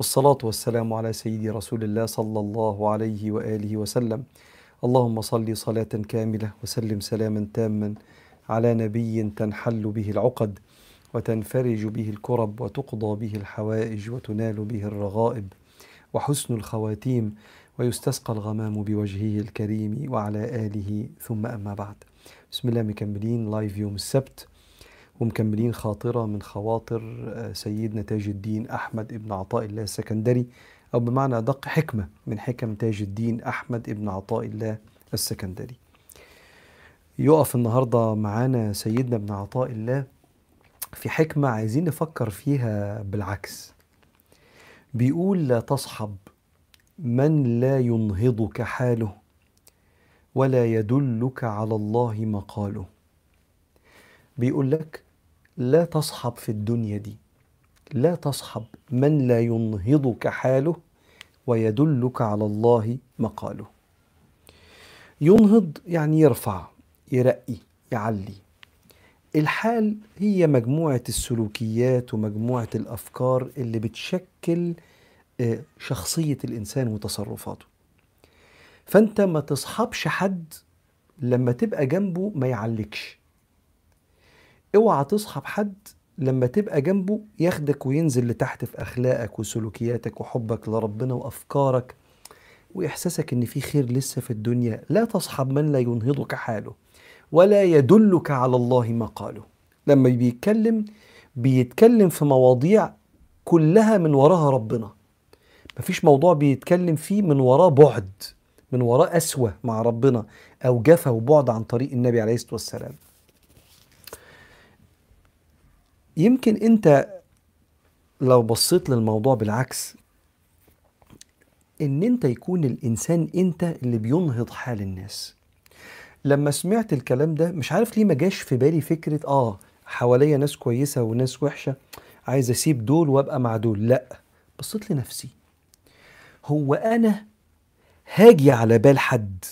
والصلاة والسلام على سيدي رسول الله صلى الله عليه وآله وسلم. اللهم صل صلاة كاملة وسلم سلاما تاما على نبي تنحل به العقد وتنفرج به الكرب وتقضى به الحوائج وتنال به الرغائب. وحسن الخواتيم ويستسقى الغمام بوجهه الكريم وعلى آله ثم أما بعد. بسم الله مكملين. لايف يوم السبت. ومكملين خاطرة من خواطر سيدنا تاج الدين أحمد ابن عطاء الله السكندري أو بمعنى أدق حكمة من حكم تاج الدين أحمد ابن عطاء الله السكندري. يقف النهاردة معانا سيدنا ابن عطاء الله في حكمة عايزين نفكر فيها بالعكس. بيقول لا تصحب من لا ينهضك حاله ولا يدلك على الله مقاله. بيقول لك لا تصحب في الدنيا دي لا تصحب. من لا ينهضك حاله ويدلك على الله مقاله. ينهض يعني يرفع يرقي يعلي. الحال هي مجموعة السلوكيات ومجموعة الأفكار اللي بتشكل شخصية الإنسان وتصرفاته. فأنت ما تصحبش حد لما تبقى جنبه ما يعلكش. اوعى تصحب حد لما تبقى جنبه ياخدك وينزل لتحت في أخلاقك وسلوكياتك وحبك لربنا وأفكارك وإحساسك إن في خير لسه في الدنيا. لا تصحب من لا ينهضك حاله ولا يدلك على الله مقاله لما بيتكلم بيتكلم في مواضيع كلها من وراها ربنا. مفيش موضوع بيتكلم فيه من وراه بعد من وراه أسوة مع ربنا أو جفا وبعد عن طريق النبي عليه الصلاة والسلام. يمكن أنت لو بصيت للموضوع بالعكس ان انت يكون الانسان انت اللي بينهض حال الناس. لما سمعت الكلام ده مش عارف ليه ما جاش في بالي فكرة آه حواليا ناس كويسة وناس وحشة عايز أسيب دول وأبقى مع دول. لأ بصيت لنفسي. هو أنا هاجي على بال حد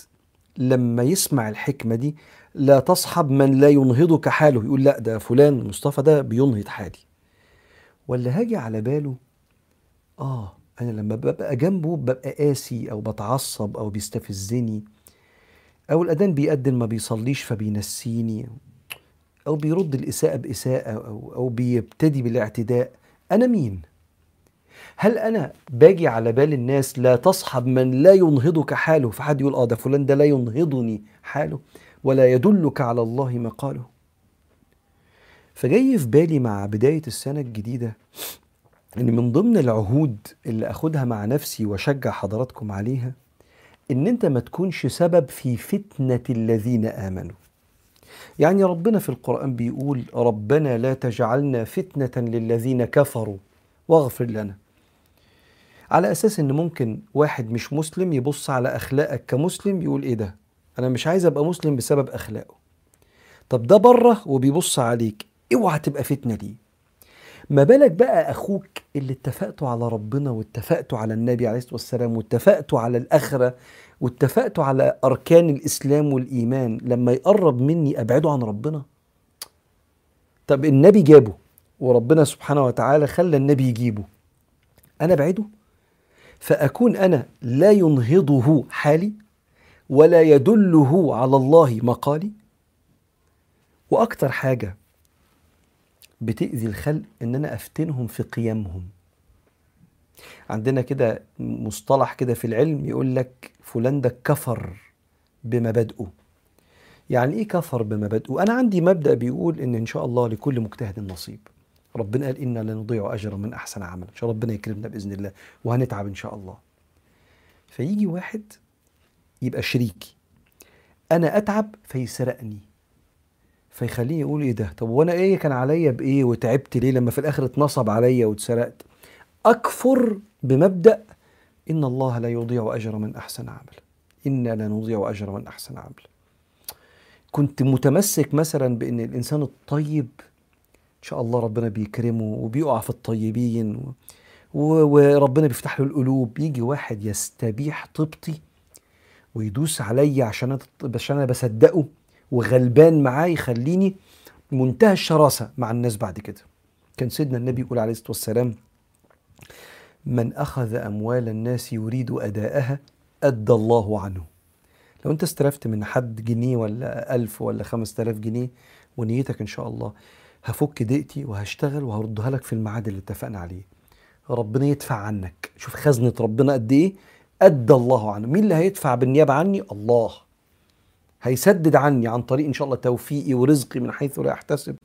لما يسمع الحكمة دي لا تصحب من لا ينهضك حاله. يقول لا ده فلان مصطفى ده بينهض حالي. ولا هاجي على باله آه أنا لما ببقى جنبه ببقى قاسي أو بتعصب أو بيستفزني أو الأذان بيأذن ما بيصليش فبينسيني أو بيرد الإساءة بإساءة أو أو بيبتدي بالاعتداء. أنا مين؟ هل أنا باجي على بال الناس لا تصحب من لا ينهضك حاله؟ فحد يقول آه ده فلان ده لا ينهضني حاله. ولا يدلك على الله مقاله فجاي في بالي مع بداية السنة الجديدة إن من ضمن العهود اللي أخدها مع نفسي واشجع حضراتكم عليها إن أنت ما تكونش سبب في فتنة الذين آمنوا. يعني ربنا في القرآن بيقول ربنا لا تجعلنا فتنة للذين كفروا واغفر لنا. على أساس إن ممكن واحد مش مسلم يبص على أخلاقك كمسلم يقول إيه ده؟ أنا مش عايز أبقى مسلم بسبب أخلاقه. طب ده بره وبيبص عليك اوعى تبقى فتنة ليه؟ ما بالك بقى أخوك اللي اتفقتوا على ربنا واتفقتوا على النبي عليه الصلاة والسلام واتفقتوا على الأخرة واتفقتوا على أركان الإسلام والإيمان لما يقرب مني أبعده عن ربنا؟ طب النبي جابه وربنا سبحانه وتعالى خلى النبي يجيبه أنا أبعده؟ فأكون أنا لا ينهضه حالي؟ ولا يدله على الله مقالي. وأكتر حاجة بتأذي الخلق إن أنا أفتنهم في قيمهم. عندنا كده مصطلح كده في العلم يقول لك فلان ده كفر بمبادئه يعني إيه كفر بمبادئه؟ أنا عندي مبدأ بيقول إن إن شاء الله لكل مجتهد نصيب. ربنا قال إنا لا نضيع أجر من أحسن عمل إن شاء الله ربنا يكرمنا بإذن الله وهنتعب إن شاء الله. فيجي واحد يبقى شريكي. أنا أتعب فيسرقني. فيخليني يقول إيه ده؟ طب وأنا إيه كان عليا بإيه؟ وتعبت ليه لما في الآخر اتنصب عليا واتسرقت؟ أكفر بمبدأ إن الله لا يضيع أجر من أحسن عمل. أنا لا نضيع أجر من أحسن عمل. كنت متمسك مثلا بإن الإنسان الطيب إن شاء الله ربنا بيكرمه وبيقع في الطيبين وربنا بيفتح له القلوب يجي واحد يستبيح طيبتي ويدوس عليا عشان عشان أنا بصدقه وغلبان معاه يخليني منتهى الشراسة مع الناس بعد كده. كان سيدنا النبي يقول عليه الصلاة والسلام من أخذ أموال الناس يريد أداءها أدى الله عنه. لو أنت استلفت من حد جنيه ولا ألف ولا خمس تلاف جنيه ونيتك إن شاء الله هفك دقتي وهشتغل وهردها لك في الميعاد اللي اتفقنا عليه. ربنا يدفع عنك. شوف خزنة ربنا قد إيه؟ أدى الله عنه. مين اللي هيدفع بالنيابة عني؟ الله. هيسدد عني عن طريق إن شاء الله توفيقي ورزقي من حيث لا أحتسب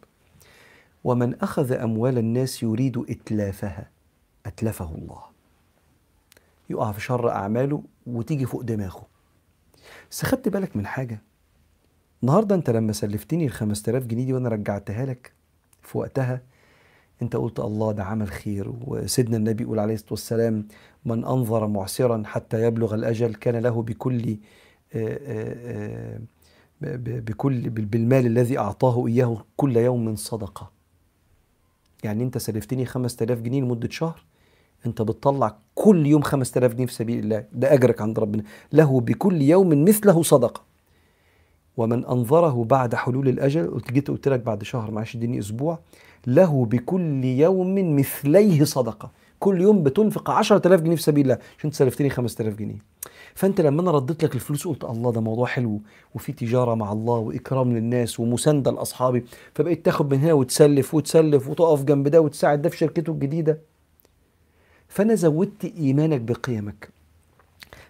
ومن أخذ أموال الناس يريد إتلافها. أتلفه الله. يقع في شر أعماله وتيجي فوق دماغه. بس خدت بالك من حاجة؟ النهاردة أنت لما سلفتني ال 5000 جنيه دي وأنا رجعتها لك في وقتها أنت قلت الله ده عمل خير وسيدنا النبي يقول عليه الصلاة والسلام من أنظر معسرا حتى يبلغ الأجل كان له بكل آه، آه، آه، بكل بالمال الذي أعطاه إياه كل يوم صدقة. يعني أنت سلفتني 5000 جنيه لمدة شهر أنت بتطلع كل يوم 5000 جنيه في سبيل الله ده أجرك عند ربنا له بكل يوم مثله صدقة. ومن أنظره بعد حلول الأجل قلت جيت قلت لك بعد شهر معلش اديني أسبوع. له بكل يوم مثليه صدقة. كل يوم بتنفق 10000 جنيه في سبيل الله. عشان سلفتني 5000 جنيه؟ فأنت لما أنا رديت لك الفلوس قلت الله ده موضوع حلو. وفي تجارة مع الله وإكرام للناس ومساندة لأصحابي. فبقيت تاخد من هنا وتسلف وتسلف وتقف جنب ده وتساعد ده في شركته الجديدة. فأنا زودت إيمانك بقيمك.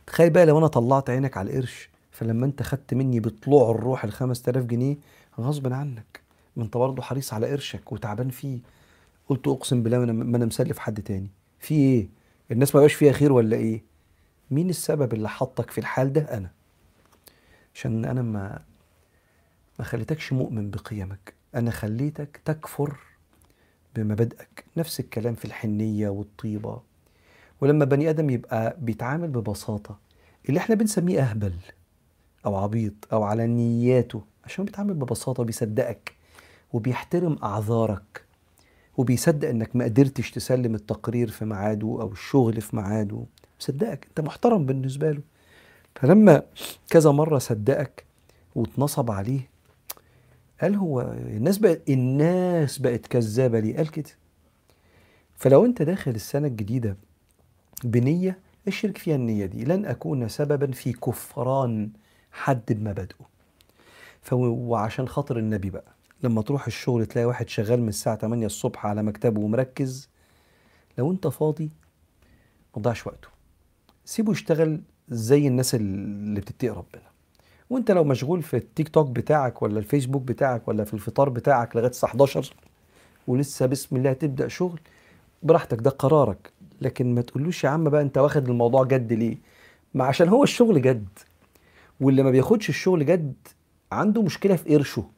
تخيل بقى لو أنا طلعت عينك على القرش فلما انت خدت مني بطلوع الروح ال 5000 جنيه غصب عنك ما انت برضه حريص على قرشك وتعبان فيه قلت اقسم بالله ما أنا مسلف حد تاني. في إيه؟ الناس ما بقاش فيها خير ولا إيه؟ مين السبب اللي حطك في الحال ده؟ أنا. عشان أنا ما ما خليتكش مؤمن بقيمك. أنا خليتك تكفر بمبادئك. نفس الكلام في الحنية والطيبة. ولما بني آدم يبقى بيتعامل ببساطة اللي إحنا بنسميه أهبل. أو عبيط أو على نياته عشان بيتعامل ببساطة بيصدقك وبيحترم أعذارك وبيصدق إنك ما قدرتش تسلم التقرير في ميعاده أو الشغل في ميعاده صدقك أنت محترم بالنسبة له. فلما كذا مرة صدقك واتنصب عليه قال هو الناس بقت الناس بقت كذابة ليه؟ قال كده. فلو أنت داخل السنة الجديدة بنية اشرك فيها النية دي. لن أكون سببا في كفران حد بمبادئه وعشان خاطر النبي بقى لما تروح الشغل تلاقي واحد شغال من الساعة 8 الصبح على مكتبه ومركز لو انت فاضي ما تضيعش وقته. سيبه يشتغل زي الناس اللي بتتقي ربنا. وانت لو مشغول في التيك توك بتاعك ولا الفيسبوك بتاعك ولا في الفطار بتاعك لغاية الساعة 11 ولسه بسم الله تبدأ شغل براحتك ده قرارك. لكن ما تقولوش يا عم بقى انت واخد الموضوع جد ليه؟ ما عشان هو الشغل جد. واللي ما بياخدش الشغل جد عنده مشكلة في قرشه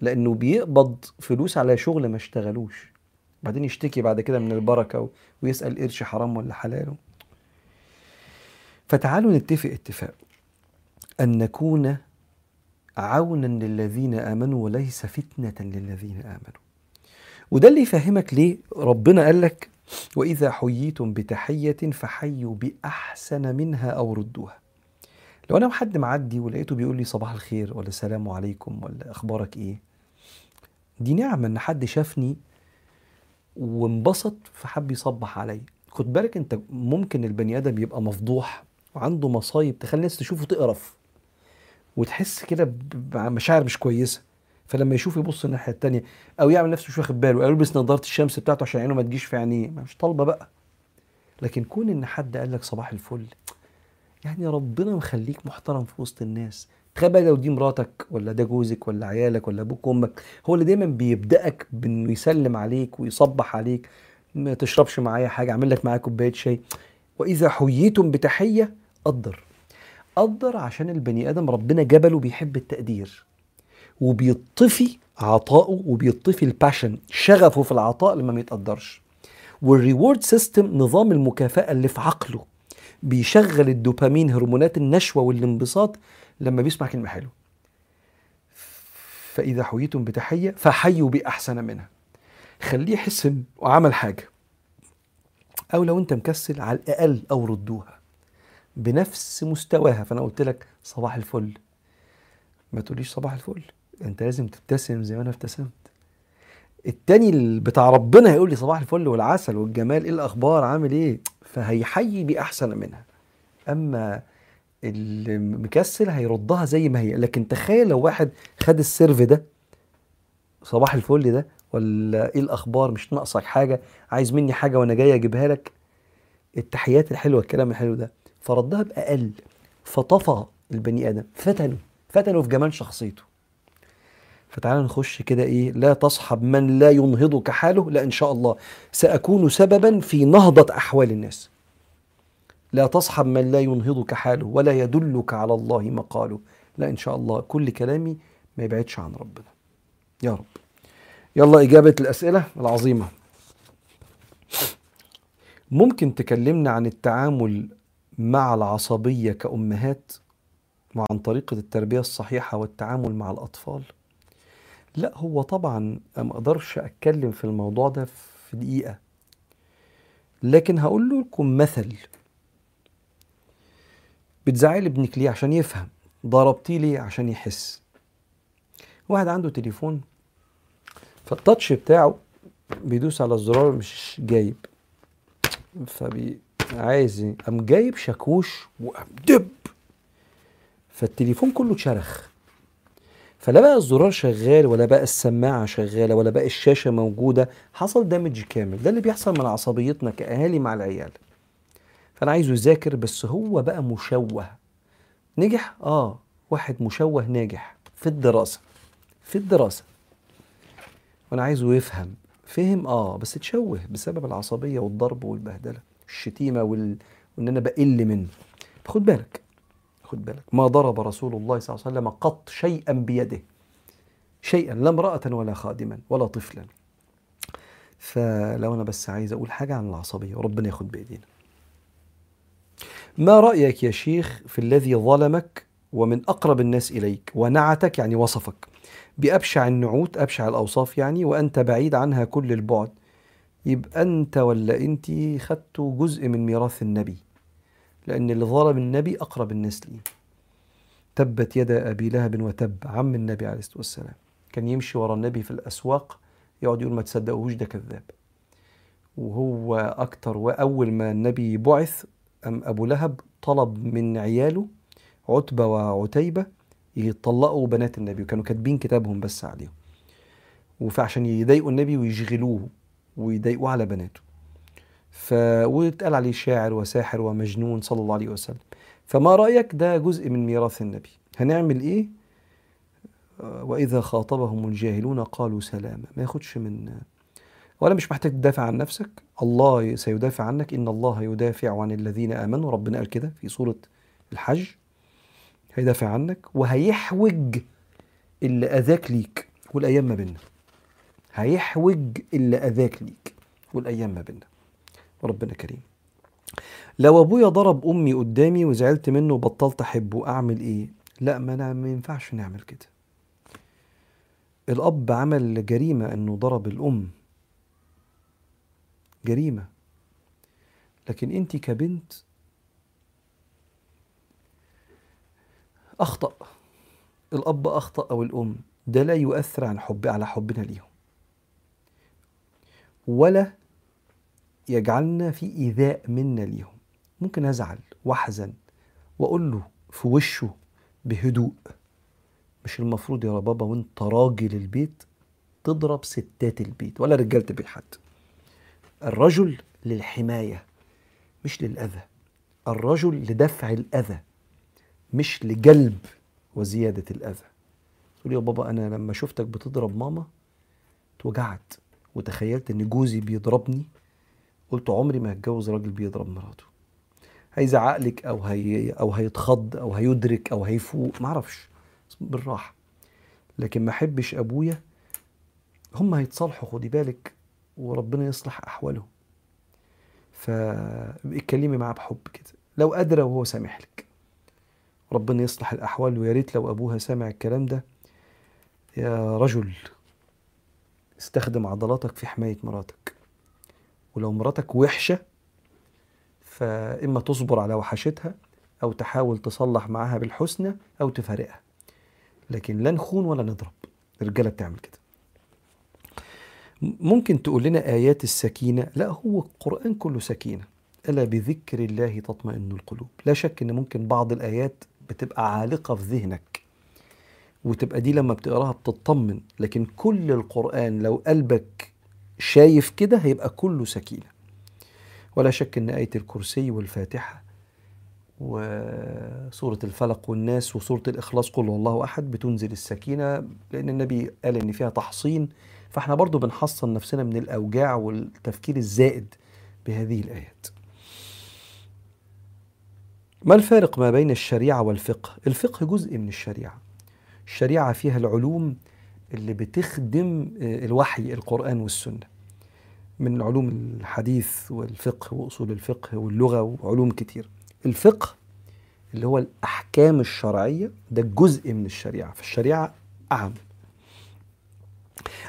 لأنه بيقبض فلوس على شغل ما اشتغلوش. بعدين يشتكي بعد كده من البركة ويسأل قرش حرام ولا حلال. فتعالوا نتفق اتفاق. أن نكون عونا للذين آمنوا وليس فتنة للذين آمنوا. وده اللي يفهمك ليه ربنا قال لك وإذا حييتم بتحية فحيوا بأحسن منها أو ردوها لو أنا حد معدي ولقيته بيقول لي صباح الخير ولا السلام عليكم ولا أخبارك إيه دي نعمة إن حد شافني وانبسط فحب يصبح عليا. خد بالك أنت ممكن البني آدم يبقى مفضوح وعنده مصايب تخلي الناس تشوفه تقرف وتحس كده بمشاعر مش كويسة. فلما يشوف يبص الناحية التانية أو يعمل نفسه مش واخد باله أو يلبس نظارة الشمس بتاعته عشان عينه ما تجيش في عينيه مش طالبة بقى. لكن كون إن حد قال لك صباح الفل يعني ربنا مخليك محترم في وسط الناس. تخيل لو دي مراتك ولا ده جوزك ولا عيالك ولا أبوك وأمك هو اللي دايما بيبدأك بإنه يسلم عليك ويصبح عليك ما تشربش معايا حاجة أعمل لك معايا كوباية شاي. وإذا حييتم بتحية قدر. قدر عشان البني آدم ربنا جبله بيحب التقدير. وبيطفي عطائه وبيطفي ال passion شغفه في العطاء لما ما يتقدرش. وال reward system نظام المكافأة اللي في عقله. بيشغل الدوبامين هرمونات النشوة والانبساط لما بيسمع كلمة حلوة. فإذا حييتم بتحية فحيوا بأحسن منها. خليه يحس وعمل حاجة. أو لو أنت مكسل على الأقل أو ردوها. بنفس مستواها. فأنا قلت لك صباح الفل. ما تقوليش صباح الفل. أنت لازم تبتسم زي ما أنا ابتسمت. التاني بتاع ربنا هيقول لي صباح الفل والعسل والجمال. إيه الأخبار؟ عامل إيه؟ فهيحيي بأحسن منها. أما المكسل هيردها زي ما هي. لكن تخيل لو واحد خد السيرف ده صباح الفل ده ولا إيه الأخبار؟ مش ناقصك حاجة؟ عايز مني حاجة وأنا جاي أجيبها لك؟ التحيات الحلوة الكلام الحلو ده. فردها بأقل فطفى البني آدم فتنه فتنه في جمال شخصيته. فتعال نخش كده إيه لا تصحب من لا ينهضك حاله لا إن شاء الله سأكون سببا في نهضة أحوال الناس. لا تصحب من لا ينهضك حاله ولا يدلك على الله مقاله. لا إن شاء الله كل كلامي ما يبعدش عن ربنا. يا رب. يلا إجابة الأسئلة العظيمة. ممكن تكلمنا عن التعامل مع العصبية كأمهات وعن طريقة التربية الصحيحة والتعامل مع الأطفال؟ لا هو طبعا ما أقدرش أتكلم في الموضوع ده في دقيقة. لكن هقول لكم مثل بتزعلي ابنك ليه؟ عشان يفهم. ضربتيه ليه؟ عشان يحس. واحد عنده تليفون فالتاتش بتاعه بيدوس على الزرار مش جايب. فبي عايز قام جايب شاكوش وقام دب. فالتليفون كله اتشرخ. فلا بقى الزرار شغال ولا بقى السماعة شغالة ولا بقى الشاشة موجودة حصل دامج كامل. ده اللي بيحصل من عصبيتنا كأهالي مع العيال. فأنا عايزه يذاكر بس هو بقى مشوه. نجح؟ آه. واحد مشوه ناجح. في الدراسة. في الدراسة. وأنا عايزه يفهم. فهم؟ آه. بس اتشوه بسبب العصبية والضرب والبهدلة. الشتيمة وال... وإن أنا بقل منه. خد بالك. خد بالك. ما ضرب رسول الله صلى الله عليه وسلم قط شيئا بيده. شيئا لا امرأة ولا خادما ولا طفلا. فلو أنا بس عايز أقول حاجة عن العصبية وربنا ياخد بإيدينا. ما رأيك يا شيخ في الذي ظلمك ومن أقرب الناس إليك ونعتك يعني وصفك؟ بأبشع النعوت أبشع الأوصاف يعني وأنت بعيد عنها كل البعد. يبقى أنت ولا أنت خدتوا جزء من ميراث النبي. لأن اللي ظلم النبي أقرب الناس ليه. تبت يد أبي لهب وتب عم النبي عليه الصلاة والسلام. كان يمشي ورا النبي في الأسواق يقعد يقول ما تصدقوش ده كذاب. وهو أكتر وأول ما النبي بعث أم أبو لهب طلب من عياله عتبة وعتيبة يطلقوا بنات النبي وكانوا كاتبين كتابهم بس عليهم. وفعشان يضايقوا النبي ويشغلوه ويضايقوه على بناته. ف واتقال عليه شاعر وساحر ومجنون صلى الله عليه وسلم. فما رأيك ده جزء من ميراث النبي؟ هنعمل إيه؟ وإذا خاطبهم الجاهلون قالوا سلاما. ما ياخدش من ولا مش محتاج تدافع عن نفسك؟ الله سيدافع عنك. إن الله يدافع عن الذين آمنوا. ربنا قال كده في سورة الحج. هيدافع عنك وهيحوج اللي أذاك ليك والأيام ما بيننا. هيحوج اللي أذاك ليك والأيام ما بيننا. وربنا كريم. لو أبويا ضرب أمي قدامي وزعلت منه وبطلت أحبه أعمل إيه؟ لا ما أنا ما ينفعش نعمل كده. الأب عمل جريمة إنه ضرب الأم. جريمة. لكن أنت كبنت أخطأ. الأب أخطأ أو الأم ده لا يؤثر عن حب على حبنا ليهم. ولا يجعلنا في إيذاء منا ليهم. ممكن أزعل وأحزن وأقول له في وشه بهدوء مش المفروض يا بابا وأنت راجل البيت تضرب ستات البيت ولا رجالة البيت حتى. الرجل للحماية مش للأذى. الرجل لدفع الأذى مش لجلب وزيادة الأذى. تقول يا بابا أنا لما شفتك بتضرب ماما اتوجعت وتخيلت إن جوزي بيضربني قلت عمري ما هتجوز راجل بيضرب مراته. هيزعق لك أو هي أو هيتخض أو هيدرك أو هيفوق معرفش بالراحة. لكن ما أحبش أبويا هم هيتصالحوا خدي بالك وربنا يصلح أحوالهم. فاتكلمي معاه بحب كده. لو قادرة وهو سامح لك. ربنا يصلح الأحوال ويا ريت لو أبوها سامع الكلام ده يا رجل استخدم عضلاتك في حماية مراتك. ولو مراتك وحشة فإما تصبر على وحشتها أو تحاول تصلح معاها بالحسنى أو تفارقها. لكن لا نخون ولا نضرب. الرجالة بتعمل كده. ممكن تقول لنا آيات السكينة؟ لا هو القرآن كله سكينة. ألا بذكر الله تطمئن القلوب؟ لا شك إن ممكن بعض الآيات بتبقى عالقة في ذهنك وتبقى دي لما بتقراها بتطمن. لكن كل القرآن لو قلبك شايف كده هيبقى كله سكينة. ولا شك إن آية الكرسي والفاتحة وسورة الفلق والناس وسورة الإخلاص قل الله أحد بتنزل السكينة لأن النبي قال إن فيها تحصين. فإحنا برضو بنحصن نفسنا من الأوجاع والتفكير الزائد بهذه الآيات. ما الفارق ما بين الشريعة والفقه؟ الفقه جزء من الشريعة. الشريعة فيها العلوم اللي بتخدم الوحي القرآن والسنة. من علوم الحديث والفقه وأصول الفقه واللغة وعلوم كتير. الفقه اللي هو الأحكام الشرعية ده جزء من الشريعة فالشريعة أعم.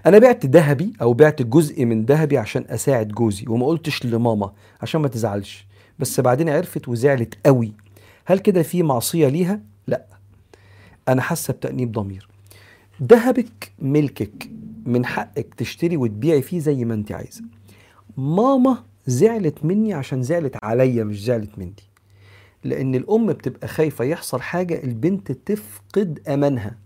أنا بعت ذهبي أو بعت جزء من ذهبي عشان أساعد جوزي وما قلتش لماما عشان ما تزعلش بس بعدين عرفت وزعلت قوي. هل كده في معصية ليها؟ لا. أنا حاسة بتأنيب ضمير. ذهبك ملكك. من حقك تشتري وتبيعي فيه زي ما انت عايزة. ماما زعلت مني عشان زعلت عليا مش زعلت مني لأن الأم بتبقى خايفة يحصل حاجة البنت تفقد أمانها.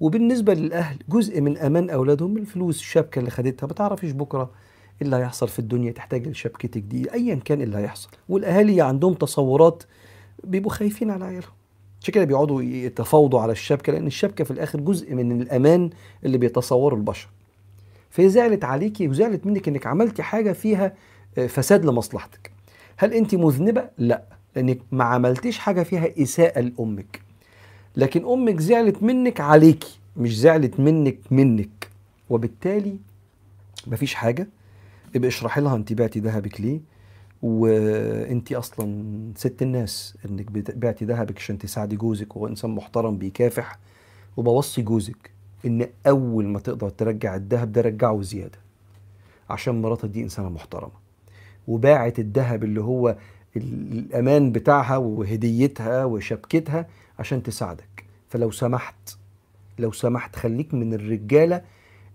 وبالنسبة للأهل جزء من أمان أولادهم الفلوس الشبكة اللي خدتها. ما تعرفيش بكرة إيه اللي هيحصل في الدنيا تحتاج لشبكتك دي. أيا كان اللي هيحصل. والأهالي عندهم تصورات بيبقوا خايفين على عيالهم. عشان كده بيقعدوا يتفاوضوا على الشبكة لأن الشبكة في الآخر جزء من الأمان اللي بيتصوره البشر. فهي زعلت عليكي وزعلت منك إنك عملتي حاجة فيها فساد لمصلحتك. هل أنت مذنبة؟ لأ لأنك ما عملتيش حاجة فيها إساءة لأمك. لكن أمك زعلت منك عليكي مش زعلت منك منك. وبالتالي مفيش حاجة؟ يبقى اشرحي لها انت بعتي ذهبك ليه؟ وانت أصلا ست الناس انك بعتي ذهبك عشان تساعدي جوزك وهو انسان محترم بيكافح وبوصي جوزك ان اول ما تقدر ترجع الذهب ده رجعه زيادة عشان مراتك دي انسانة محترمة. وباعت الذهب اللي هو الامان بتاعها وهديتها وشبكتها عشان تساعدك. فلو سمحت لو سمحت خليك من الرجالة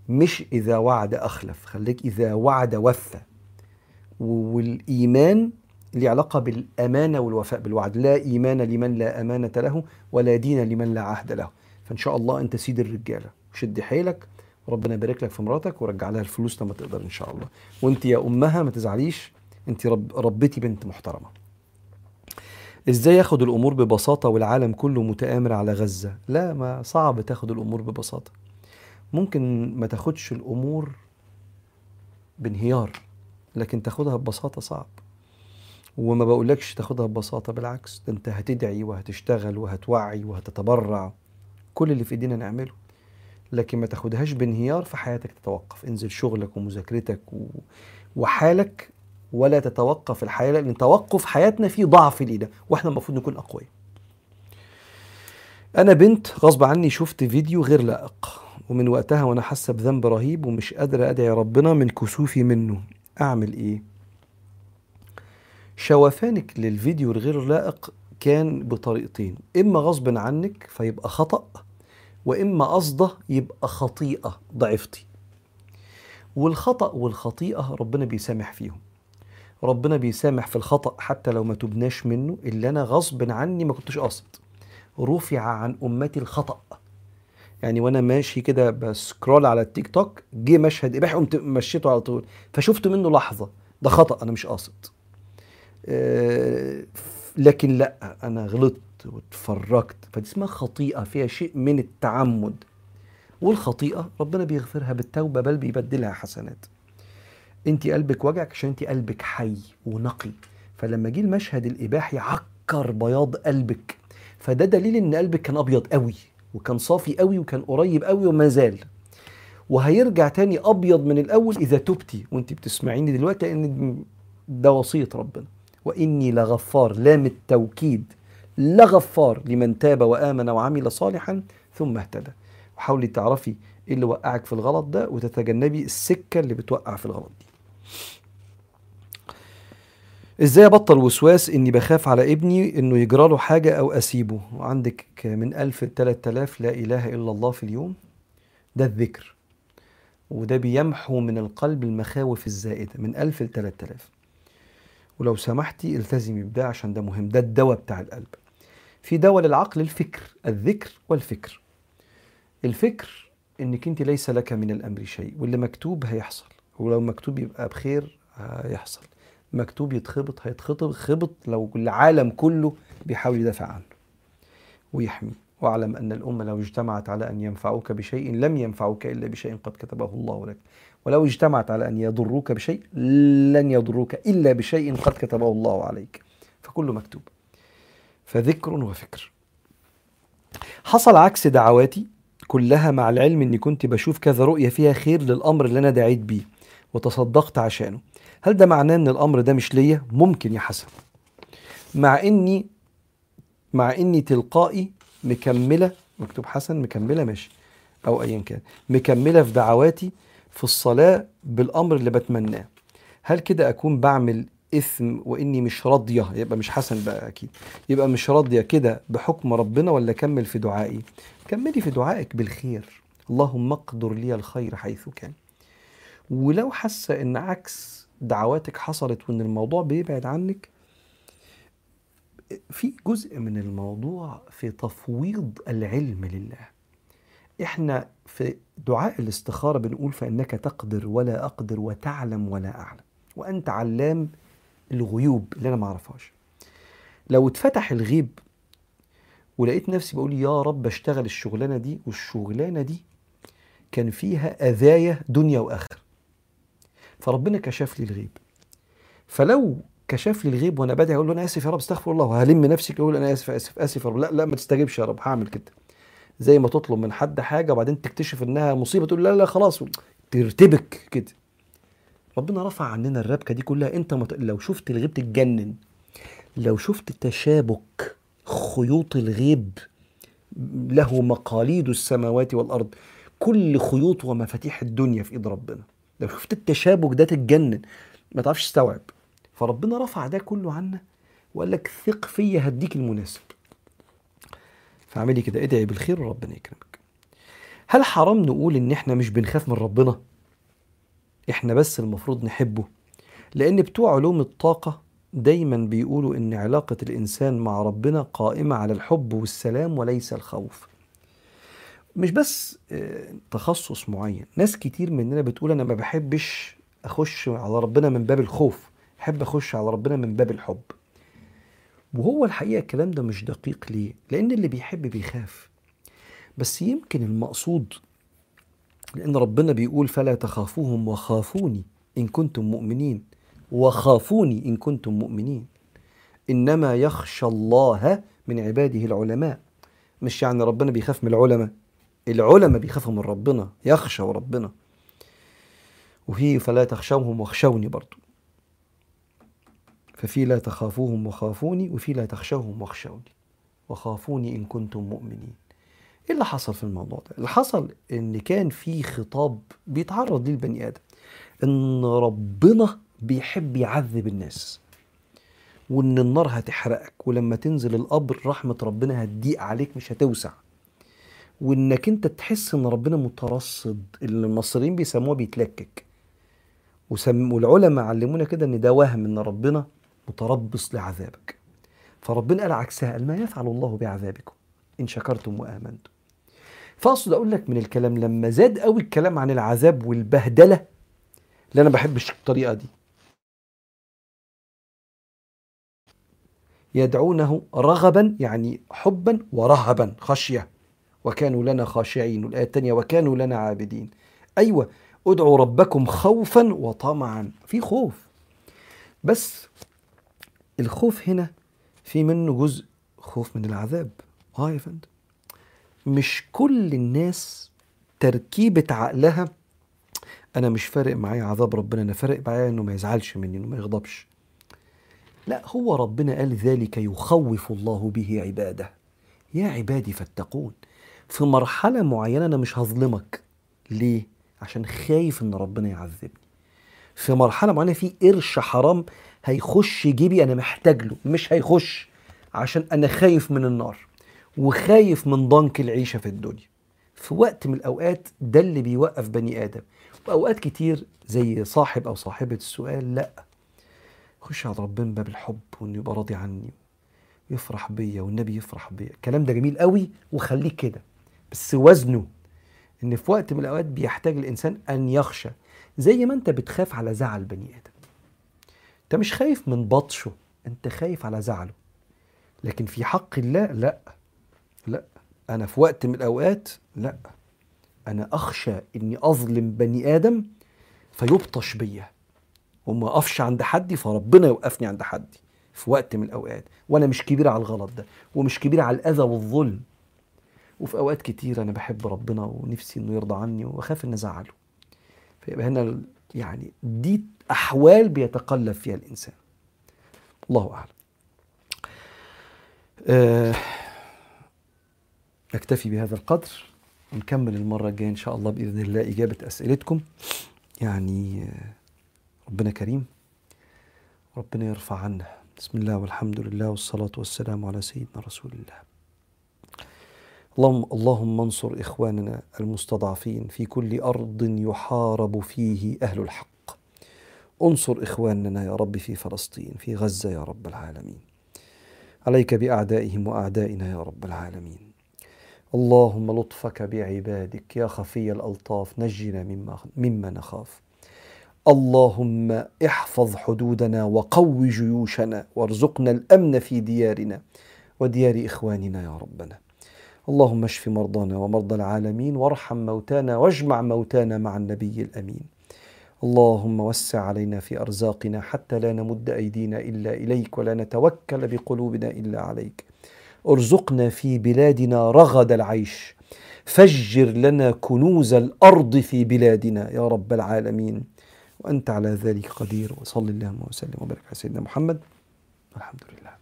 مش إذا وعد أخلف خليك إذا وعد وفى. والإيمان ليه علاقة بالأمانة والوفاء بالوعد. لا إيمان لمن لا أمانة له ولا دين لمن لا عهد له. فإن شاء الله أنت سيد الرجاله شد حيلك وربنا يبارك لك في مراتك ورجع لها الفلوس لما تقدر إن شاء الله. وأنت يا أمها ما تزعليش أنت رب ربتي بنت محترمة. إزاي ياخد الأمور ببساطة والعالم كله متآمر على غزة؟ لا ما صعب تاخد الأمور ببساطة. ممكن ما تاخدش الأمور بانهيار. لكن تاخدها ببساطة صعب. وما بقولكش تاخدها ببساطة بالعكس ده انت هتدعي وهتشتغل وهتوعي وهتتبرع. كل اللي في ايدينا نعمله. لكن ما تاخدهاش بانهيار في حياتك تتوقف. انزل شغلك ومذاكرتك و... وحالك ولا تتوقف الحياة لأن توقف حياتنا فيه ضعف لينا وإحنا المفروض نكون أقوياء. أنا بنت غصب عني شفت فيديو غير لائق. ومن وقتها وأنا حاسة بذنب رهيب ومش قادرة أدعي ربنا من كسوفي منه. أعمل إيه؟ شوفانك للفيديو الغير لائق كان بطريقتين إما غصب عنك فيبقى خطأ وإما قصده يبقى خطيئة ضعفتي. والخطأ والخطيئة ربنا بيسامح فيهم. ربنا بيسامح في الخطأ حتى لو ما تبناش منه اللي أنا غصب عني ما كنتش قاصد. رفع عن أمتي الخطأ. يعني وأنا ماشي كده بسكرول على التيك توك جه مشهد إباحي قمت مشيته على طول. فشفت منه لحظة. ده خطأ أنا مش قاصد. أه لكن لأ أنا غلطت واتفرجت. فدي اسمها خطيئة فيها شيء من التعمد. والخطيئة ربنا بيغفرها بالتوبة بل بيبدلها حسنات. أنت قلبك وجعك عشان أنت قلبك حي ونقي. فلما جه المشهد الإباحي عكر بياض قلبك. فده دليل إن قلبك كان أبيض قوي. وكان صافي قوي وكان قريب قوي وما زال. وهيرجع تاني أبيض من الأول إذا تبتي. وانت بتسمعيني دلوقتي لأن ده وصيه ربنا. وإني لغفار لام التوكيد لغفار لمن تاب وآمن وعمل صالحا ثم اهتدى. وحاولي تعرفي إيه اللي وقعك في الغلط ده وتتجنبي السكة اللي بتوقع في الغلط دي. إزاي أبطل وسواس إني بخاف على ابني إنه يجرى له حاجة أو أسيبه؟ وعندك من ألف لتلات آلاف لا إله إلا الله في اليوم؟ ده الذكر. وده بيمحو من القلب المخاوف الزائدة من ألف لتلات آلاف. ولو سمحتي التزمي بده عشان ده مهم. ده الدواء بتاع القلب. في دواء للعقل الفكر. الذكر والفكر. الفكر إنك أنت ليس لك من الأمر شيء واللي مكتوب هيحصل. ولو مكتوب يبقى بخير هيحصل. مكتوب يتخبط هيتخبط خبط لو العالم كله بيحاول يدافع عنه ويحميه واعلم أن الأمة لو اجتمعت على أن ينفعوك بشيء لم ينفعوك إلا بشيء قد كتبه الله لك. ولو اجتمعت على أن يضروك بشيء لن يضروك إلا بشيء قد كتبه الله عليك. فكله مكتوب. فذكر وفكر. حصل عكس دعواتي كلها مع العلم إني كنت بشوف كذا رؤية فيها خير للأمر اللي أنا دعيت بيه وتصدقت عشانه. هل ده معناه إن الأمر ده مش ليا؟ ممكن يا حسن مع إني مع إني تلقائي مكملة مكتوب حسن مكملة ماشي أو ايا كان مكملة في دعواتي في الصلاة بالأمر اللي بتمناه. هل كده أكون بعمل إثم وإني مش راضية؟ يبقى مش حسن بقى أكيد. يبقى مش راضية كده بحكم ربنا ولا اكمل في دعائي؟ كملي في دعائك بالخير. اللهم أقدر لي الخير حيث كان. ولو حاسة إن عكس دعواتك حصلت وإن الموضوع بيبعد عنك في جزء من الموضوع في تفويض العلم لله. إحنا في دعاء الاستخارة بنقول فإنك تقدر ولا أقدر وتعلم ولا أعلم وأنت علام الغيوب اللي أنا ما أعرفهاش. لو اتفتح الغيب ولقيت نفسي بقول يا رب أشتغل الشغلانة دي والشغلانة دي كان فيها اذايا دنيا وآخرة. فربنا كشف لي الغيب. فلو كشف لي الغيب وأنا بدعي أقول له أنا آسف يا رب استغفر الله. وهلم نفسي أقول أنا آسف آسف آسف يا رب. لا لا ما تستجيبش يا رب هعمل كده. زي ما تطلب من حد حاجة وبعدين تكتشف إنها مصيبة تقول لا لا خلاص ترتبك كده. ربنا رفع عننا الربكة دي كلها. أنت مت... لو شفت الغيب تتجنن. لو شفت تشابك خيوط الغيب له مقاليد السماوات والأرض. كل خيوط ومفاتيح الدنيا في إيد ربنا. لو شفت التشابك ده تتجنن ما تعرفش تستوعب. فربنا رفع ده كله عنا وقال لك ثق فيا هديك المناسب. فاعملي كده ادعي بالخير وربنا يكرمك. هل حرام نقول إن إحنا مش بنخاف من ربنا؟ إحنا بس المفروض نحبه لأن بتوع علوم الطاقة دايما بيقولوا إن علاقة الإنسان مع ربنا قائمة على الحب والسلام وليس الخوف. مش بس آه، تخصص معين. ناس كتير مننا بتقول أنا ما بحبش أخش على ربنا من باب الخوف أحب أخش على ربنا من باب الحب. وهو الحقيقة الكلام ده مش دقيق ليه؟ لأن اللي بيحب بيخاف. بس يمكن المقصود لأن ربنا بيقول فلا تخافوهم وخافوني إن كنتم مؤمنين. وخافوني إن كنتم مؤمنين. إنما يخشى الله من عباده العلماء. مش يعني ربنا بيخاف من العلماء. العلماء بيخافوا من ربنا يخشوا ربنا. وفي فلا تخشوهم واخشوني برضو. ففي لا تخافوهم وخافوني وفي لا تخشوهم واخشوني. وخافوني إن كنتم مؤمنين. إيه اللي حصل في الموضوع ده؟ اللي حصل إن كان في خطاب بيتعرض ليه البني آدم. إن ربنا بيحب يعذب الناس. وإن النار هتحرقك ولما تنزل القبر رحمة ربنا هتضيق عليك مش هتوسع. وإنك أنت تحس إن ربنا مترصد اللي المصريين بيسموه بيتلكك. وسم والعلماء علمونا كده إن ده وهم إن ربنا متربص لعذابك. فربنا قال عكسها قال ما يفعل الله بعذابكم إن شكرتم وآمنتم. فأقصد أقول لك من الكلام لما زاد قوي الكلام عن العذاب والبهدلة اللي أنا بحبش الطريقة دي. يدعونه رغبا يعني حبا ورهبا خشية. وكانوا لنا خاشعين. والايه الثانية وكانوا لنا عابدين. أيوه ادعوا ربكم خوفا وطمعا. في خوف. بس الخوف هنا في منه جزء خوف من العذاب. آه يا فندم. مش كل الناس تركيبة عقلها أنا مش فارق معايا عذاب ربنا أنا فارق معايا إنه ما يزعلش مني إنه ما يغضبش. لا هو ربنا قال ذلك يخوف الله به عباده. يا عبادي فاتقون. في مرحلة معينة أنا مش هظلمك. ليه؟ عشان خايف إن ربنا يعذبني. في مرحلة معينة في قرش حرام هيخش جيبي أنا محتاج له مش هيخش. عشان أنا خايف من النار وخايف من ضنك العيشة في الدنيا. في وقت من الأوقات ده اللي بيوقف بني آدم. وأوقات كتير زي صاحب أو صاحبة السؤال لأ خش على ربنا باب الحب وإنه يبقى راضي عني. ويفرح بيا والنبي يفرح بيا. الكلام ده جميل قوي وخليك كده. بس وزنه إن في وقت من الأوقات بيحتاج الإنسان أن يخشى زي ما أنت بتخاف على زعل بني آدم. أنت مش خايف من بطشه أنت خايف على زعله. لكن في حق الله لأ لأ. أنا في وقت من الأوقات لأ. أنا أخشى إني أظلم بني آدم فيبطش بيا. وما أقفش عند حدي فربنا يوقفني عند حدي في وقت من الأوقات. وأنا مش كبير على الغلط ده ومش كبير على الأذى والظلم. وفي أوقات كتير أنا بحب ربنا ونفسي إنه يرضى عني وأخاف ان أزعله. فيبقى هنا يعني دي أحوال بيتقلب فيها الإنسان. الله أعلم. أه نكتفي بهذا القدر ونكمل المرة الجاية إن شاء الله بإذن الله إجابة أسئلتكم. يعني آه، ربنا كريم. ربنا يرفع عنا. بسم الله والحمد لله والصلاة والسلام على سيدنا رسول الله. اللهم اللهم انصر إخواننا المستضعفين في كل أرض يحارب فيه أهل الحق. انصر إخواننا يا رب في فلسطين في غزة يا رب العالمين. عليك بأعدائهم وأعدائنا يا رب العالمين. اللهم لطفك بعبادك يا خفي الألطاف نجنا مما, مما نخاف. اللهم احفظ حدودنا وقو جيوشنا وارزقنا الأمن في ديارنا وديار إخواننا يا ربنا. اللهم اشف مرضانا ومرضى العالمين وارحم موتانا واجمع موتانا مع النبي الأمين. اللهم وسع علينا في أرزاقنا حتى لا نمد أيدينا إلا إليك ولا نتوكل بقلوبنا إلا عليك. ارزقنا في بلادنا رغد العيش. فجر لنا كنوز الأرض في بلادنا يا رب العالمين. وأنت على ذلك قدير. وصلي اللهم وسلم وبارك على سيدنا محمد. الحمد لله.